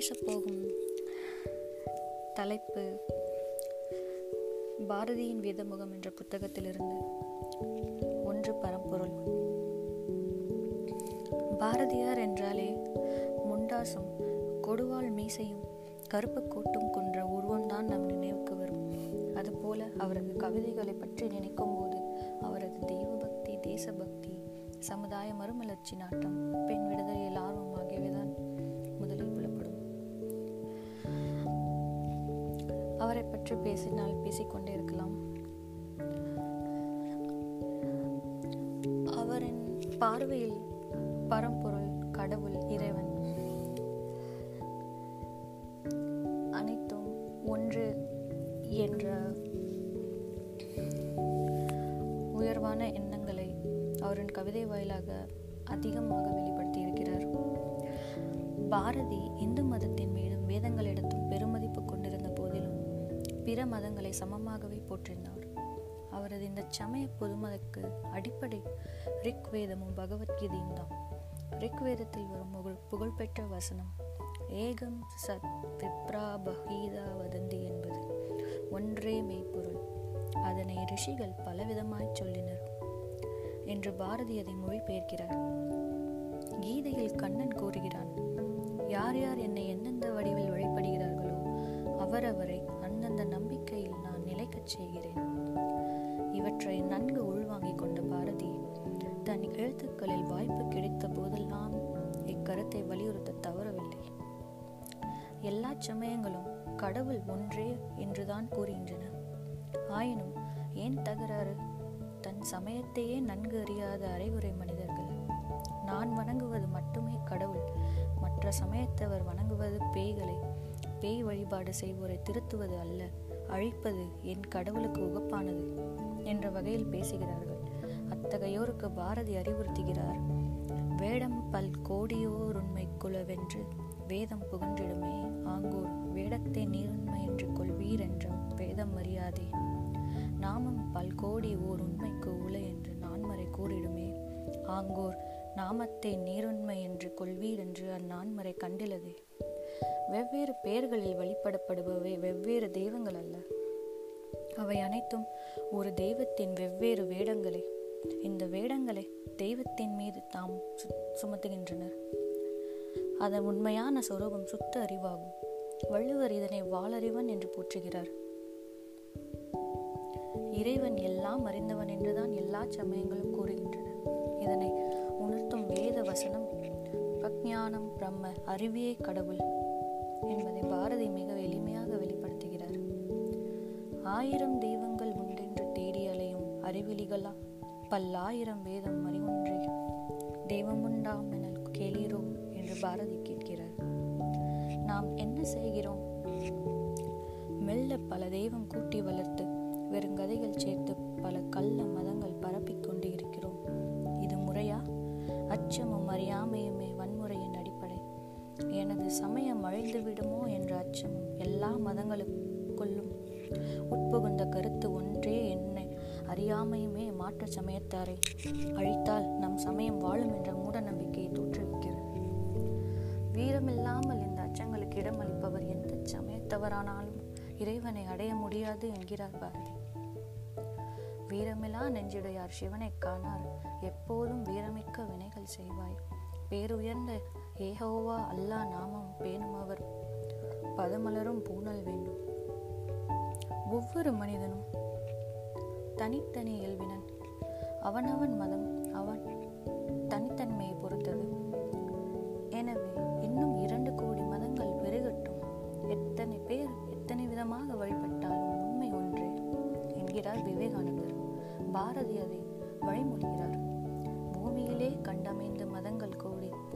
பேசப்போகும் தலைப்பு பாரதியின் வேதமுகம் என்ற புத்தகத்திலிருந்து ஒன்று பரம்பொருள். பாரதியார் என்றாலே முண்டாசும் கொடுவாள் மீசையும் கருப்பு கோட்டும் கொன்ற உருவம்தான் நம் நினைவுக்கு வரும். அதுபோல அவரது கவிதைகளை பற்றி நினைக்கும் போது அவரது தெய்வபக்தி தேசபக்தி சமுதாய மறுமலர்ச்சி நாட்டம் பெண் விடுதலையில் ஆர்வம் அவரை பற்றி பேசினால் பேசிக்கொண்டே இருக்கலாம். அவரின் பார்வையில் பரம்பொருள் கடவுள் இறைவன். அனைத்தும் ஒன்று என்ற உயர்வான எண்ணங்களை அவரின் கவிதை வாயிலாக அதிகமாக வெளிப்படுத்தி இருக்கிறார் பாரதி இந்து மதத்தின் மீதும் வேதங்களிடத்தும் பெருமதிப்பு கொண்டு பிற மதங்களை சமமாகவே போற்றினார் அவரது இந்த சமய பொதுமதக்கு அடிப்படை ரிக் வேதமும் பகவத்கீதையும் தான். ரிக் வேதத்தில் வரும் புகழ் புகழ்பெற்ற வசனம் ஏகம் சத் விப்ரா பகீதா வதந்தி என்பது ஒன்றே மெய்ப்பொருள். அதனை ரிஷிகள் பலவிதமாய் சொல்லினர் என்று பாரதி அதை மொழிபெயர்க்கிறார். கீதையில் கண்ணன் கூறுகிறான் யார் யார் என்னை எந்தெந்த வடிவில் வழிபடுகிறார்களோ அவரவரை செய்கிறேன். இவற்றை நன்கு உள்வாங்கிக் கொண்ட பாரதி தன் எழுத்துக்களில் வாய்ப்பு கிடைத்த போதெல்லாம் இக்கருத்தை வலியுறுத்த தவறவில்லை. எல்லா சமயங்களும் கடவுள் ஒன்றே என்றுதான் கூறுகின்றன. ஆயினும் ஏன் தகராறு? தன் சமயத்தையே நன்கு அறியாத அரைகுறை மனிதர்கள். நான் வணங்குவது மட்டுமே கடவுள் மற்ற சமயத்தவர் வணங்குவது பேய்களை பேய் வழிபாடு செய்வோரை திருத்துவது அல்ல. அழிப்பது என் கடவுளுக்கு உகப்பானது என்ற வகையில் பேசுகிறார்கள். அத்தகையோருக்கு பாரதி அறிவுறுத்துகிறார். வேடம் பல் கோடியோர் உண்மை குலவென்று வேதம் புகன்றிடுமே. ஆங்கூர் வேடத்தை நீருண்மை என்று கொள்வீர் என்ற வேதம் அறியாதே. நாமம் பல்கோடி ஓர் உண்மைக்கு உல என்று நான்மறை கூறிடுமே. ஆங்கோர் நாமத்தை நீருண்மை என்று கொள்வீர் என்று அந்நான்மறை கண்டிலதே. வெவ்வேறு பெயர்களில் வழிபடப்படுபவை வெவ்வேறு தெய்வங்கள் அல்ல. அவை அனைத்தும் ஒரு தெய்வத்தின் வெவ்வேறு வேடங்களே. இந்த வேடங்களை தெய்வத்தின் மீது தாம் சுமத்துகின்றனர். அதன் உண்மையான சொரூபம் சுத்த அறிவாகும். வள்ளுவர் இதனை வாளறிவன் என்று போற்றுகிறார். இறைவன் எல்லாம் அறிந்தவன் என்றுதான் எல்லா சமயங்களும் கூறுகின்றன. இதனை உணர்த்தும் வேத வசனம் பிரஜானம் பிரம்ம அறிவியே கடவுள். என்பதை பாரதி மிக எளிமையாக வெளிப்படுத்துகிறார். ஆயிரம் தெய்வங்கள் உண்டென்று தேடி அலையும் அறிவிலிகளா? பல்லாயிரம் வேதம் அறிவொன்றே தெய்வமுண்டாம் என கேளீரோ என்று பாரதி கேட்கிறார். நாம் என்ன செய்கிறோம்? மெல்ல பல தெய்வம் கூட்டி வளர்த்து வெறும் கதைகள் சேர்த்து பல கள்ள மதங்கள் பரப்பிக் கொண்டு இருக்கிறோம் இது முறையா? அச்சமும் அறியாமையுமே வன்முறையின் அடி எனது சமயம் அழிந்துவிடுமோ என்ற அச்சம் எல்லா மதங்களுக்குள்ளும் உட்புகுந்த கருத்து ஒன்றே என்னை? அறியாமையுமே மாற்ற சமயத்தாரை அழித்தால் நம் சமயம் வாழும் என்ற மூட நம்பிக்கையை தோற்றுவிக்கிறது. வீரமில்லாமல் இந்த அச்சங்களுக்கு இடமளிப்பவர் எந்த சமயத்தவரானாலும் இறைவனை அடைய முடியாது என்கிறார் பாரதி. வீரமில்லா நெஞ்சுடையார் சிவனை காணார். எப்போதும் வீரமிக்க வினைகள் செய்வாய். பேருயர்ந்த ஏகோவா அல்லா நாமம் பேணும் அவர். பதமலரும் பூணல் வேண்டும். ஒவ்வொரு மனிதனும் தனித்தனி இயல்பினன். அவனவன் மதம் அவன் தனித்தன்மையை பொறுத்தது. எனவே இன்னும் இரண்டு கோடி மதங்கள் பெருகட்டும். எத்தனை பேர் எத்தனை விதமாக வழிபட்டாலும் உண்மை ஒன்றே என்கிறார் விவேகானந்தர். பாரதி அதை வழிமொழிகிறார்.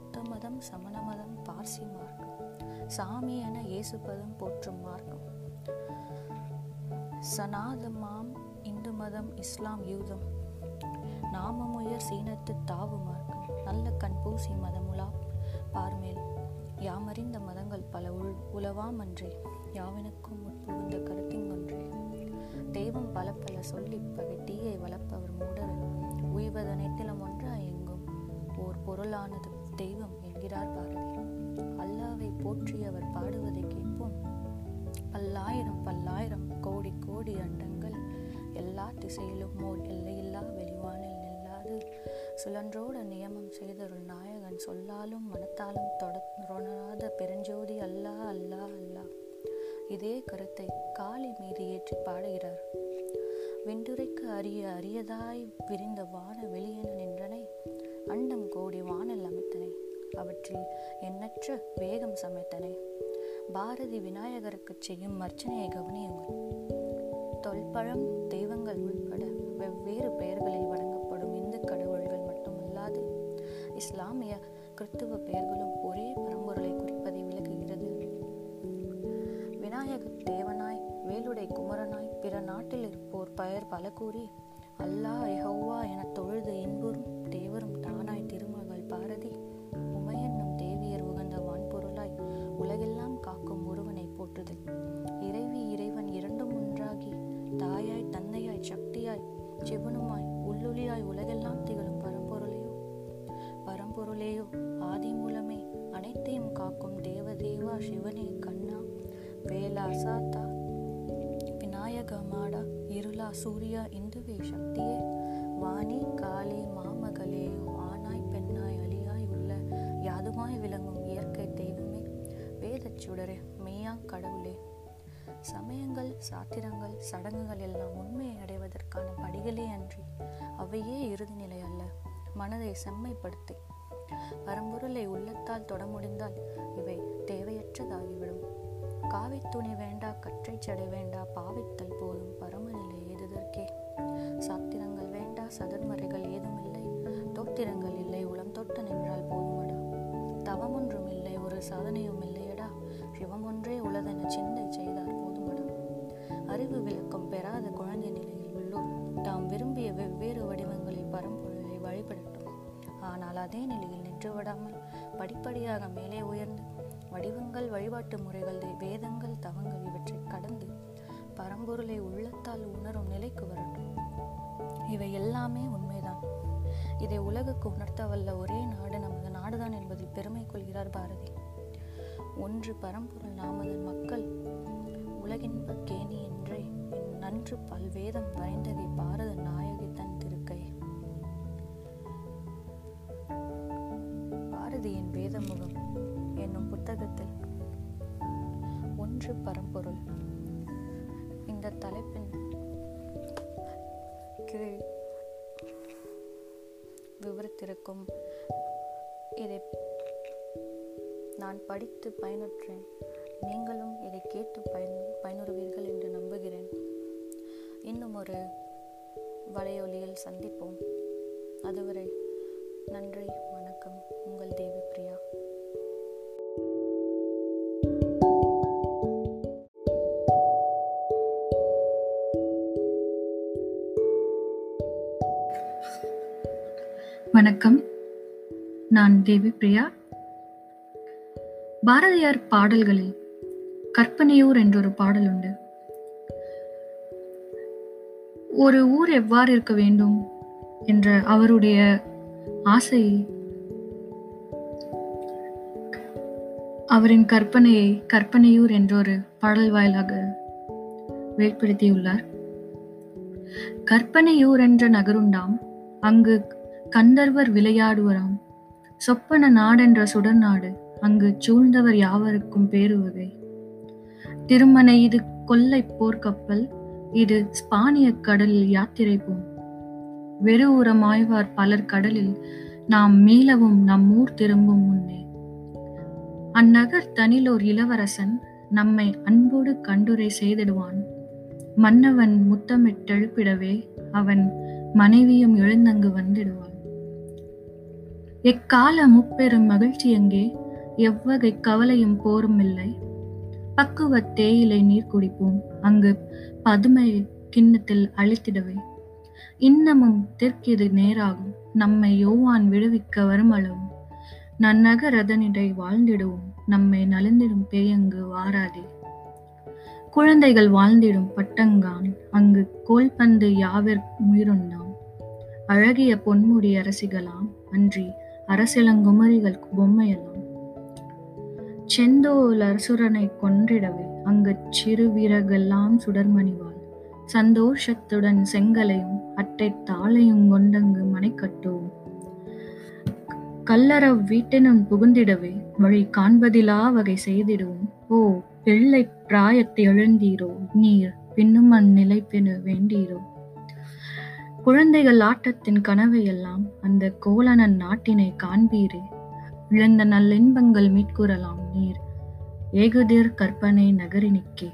புத்த மதம் சமண மதம் பார்சி மார்க்கம். சாமி என இயேசுபதம் போற்றும் மார்க்கம். சனாதமாம் இந்து மதம் இஸ்லாம் யூதம். நாமமுயர் சீனத்து தாவு மார்க்கம். நல்ல கண் பூசி மதமுலா. பார்மேல் யாமறிந்த மதங்கள் பல உள் உலவாமன்றே யாவினுக்கும் உட்புகுந்த கருத்திங்கொன்றே தெய்வம் பல பல சொல்லி பகை தீயை வளர்ப்பவர் மூடர் உய்வதனைத்திலும் ஒன்றா எங்கும் ஓர் பொருளானது தெய்வம் என்கிறார் பாரதி. அல்லாவை போற்றி அவர் பாடுவதை கேட்போம். பல்லாயிரம் பல்லாயிரம் கோடி கோடி அண்டங்கள் எல்லா திசையிலும் ஓர் எல்லையில்லா வெளிவானில் நில்லாது. சுழன்றோட நியமம் செய்தருள் நாயகன் சொல்லாலும் மனத்தாலும் தொடராத பெருஞ்சோதி அல்லா அல்லா அல்லா. இதே கருத்தை காளி மீது ஏற்றி பாடுகிறார். வெண்டுரைக்கு அரிய அரியதாய் விரிந்த வான வெளியென நின்றனை அண்டம் கோடி வானல் அவற்றில் எண்ணற்ற வேகம் சமைத்தன. பாரதி விநாயகருக்கு செய்யும் அர்ச்சனையை கவனியுங்கள். தொல்பழம் தெய்வங்கள் உட்பட வெவ்வேறு பெயர்களில் வணங்கப்படும் இந்து கடவுள்கள் மட்டுமல்லாது இஸ்லாமிய கிறித்துவ பெயர்களும் ஒரே பரம்பொருளை குறிப்பதை விளக்குகிறது. விநாயக தேவனாய் வேலுடை குமரனாய் பிற நாட்டில் இருப்போர் பெயர் பல கூறி அல்லாஹ் எஹவ்வா என தொழுது இன்புறும் ஒருவனை இறைவி இறைவன் இரண்டும் ஒன்றாகி தாயாய் தந்தையாய் சக்தியாய் செவனுமாய் உள்ளொளியாய் உலகெல்லாம் திகழும் பரம்பொருளையோ? பரம்பொருளேயோ ஆதி மூலமே அனைத்தையும் காக்கும் தேவதேவா சிவனே கண்ணா வேலா சாத்தா விநாயக மாடா இருளா சூர்யா இந்துவே சக்தியே வாணி காளி மாமகளேயோ ஆனாய் பெண்ணாய் அலியாய் உள்ள யாதுமாய் விளங்கும் சுடரே மெய்யா கடவுளே. சமயங்கள் சாத்திரங்கள் சடங்குகள் எல்லாம் உண்மையை அடைவதற்கான படிகளே அன்றி அவையே இறுதி நிலை அல்ல. மனதை செம்மைப்படுத்தி. பரம்பொருளை உள்ளத்தால் தொட முடிந்தால் இவை தேவையற்றதாகிவிடும். காவித்துணி வேண்டா கற்றை சடை வேண்டா பாவித்தல் போதும் பரமநிலை ஏதுதற்கே. சாத்திரங்கள் வேண்டா சதுர்மறைகள் ஏதுமில்லை. தோத்திரங்கள் இல்லை உளம் தொட்டு நின்றால் போதுமடா. தவமொன்றும் இல்லை ஒரு சாதனையும் ஆனால் அதே நிலையில் நின்று விடாமல் படிப்படியாக மேலே உயர்ந்து வடிவங்கள் வழிபாட்டு முறைகள் வேதங்கள் தவங்கள் இவற்றை கடந்து பரம்பொருளை உள்ளத்தால் உணரும் நிலைக்கு வரட்டும். இவை எல்லாமே உண்மைதான். இதை உலகுக்கு உணர்த்த வல்ல ஒரே நாடு நமது நாடுதான் என்பதில் பெருமை கொள்கிறார் பாரதி. ஒன்று பரம்பொருள் நாமதன் மக்கள். உலகின்ப கேணி என்றே நன்று பல்வேதம் வரைந்ததை பாரத நாய பாரதியின் வேதமுகம் என்னும் புத்தகத்தில். ஒன்று பரம்பொருள். இந்த தலைப்பின் கீழ் விவரித்திருக்கும் இதை நான் படித்து பயனுற்றேன். நீங்களும் இதை கேட்டு பயன் பயனுறுவீர்கள் என்று நம்புகிறேன். இன்னும் ஒரு வலையொலியில் சந்திப்போம். அதுவரை நன்றி. வணக்கம். உங்கள் தேவி பிரியா. வணக்கம். நான் தேவி பிரியா. பாரதியார் பாடல்களில் கற்பனையூர் என்றொரு பாடல் உண்டு. ஒரு ஊர் எவ்வாறு இருக்க வேண்டும் என்ற அவருடைய ஆசை அவரின் கற்பனையை கற்பனையூர் என்றொரு பாடல் வாயிலாக வெளிப்படுத்தியுள்ளார். கற்பனையூர் என்ற நகருண்டாம் அங்கு கந்தர்வர் விளையாடுவராம். சொப்பன நாடென்ற சுடர் நாடு அங்கு சூழ்ந்தவர் யாவருக்கும் பேருவகை திருமனை இது கொல்லை போர்க்கப்பல் இது ஸ்பானிய கடலில் யாத்திரை போம். வெறுவுரம் ஆய்வார் பலர் கடலில் நாம் மீளவும் நம் ஊர் திரும்பும் முன்னே. அந்நகர் தனிலோர் இளவரசன் நம்மை அன்போடு கண்டுரை செய்திடுவான். மன்னவன் முத்தமிட்டெழுப்பிடவே அவன் மனைவியும் எழுந்தங்கு வந்திடுவாள் எக்கால முப்பெரும் மகிழ்ச்சி எங்கே? எவ்வகை கவலையும் போரும் இல்லை. பக்குவ தேயிலை நீர் குடிப்போம். அங்கு பதுமை கிண்ணத்தில் அழித்திடவே. இன்னமும் தெற்கிது நேராகும். நம்மை யோவான் விடுவிக்க வருமளவும். நன்னக ரதனிடை வாழ்ந்திடுவோம். நம்மை நலிந்திடும் பேயங்கு வாராதே. குழந்தைகள் வாழ்ந்திடும் பட்டங்கான். அங்கு கோல்பந்து யாவர் உயிருண்டாம்? அழகிய பொன்முடி அரசிகளாம். அன்றி அரசிலங்குமரிகள் பொம்மையெல்லாம். செந்தோல் அரசுரனை கொன்றிடவே. அங்குச் சிறு வீரர்களெல்லாம் சுடர்மணிவார். சந்தோஷத்துடன் செங்கலையும் அட்டைத் தாளையும் கொண்டங்கு மனை கட்டுவோம் கல்லறவ் வீட்டினும் புகுந்திடவே வழி காண்பதிலா வகை செய்திடுவோம். ஓ பிள்ளை பிராயத்தை எழுந்தீரோ நீர் பின்னும் அந்நிலை வேண்டீரோ. குழந்தைகள் ஆட்டத்தின் கனவையெல்லாம் அந்த கோலனன் நாட்டினை காண்பீரே. இழந்த நல்லின்பங்கள் மீட்குறலாம் நீர். ஏகுதிர் கற்பனை நகரினிக்கே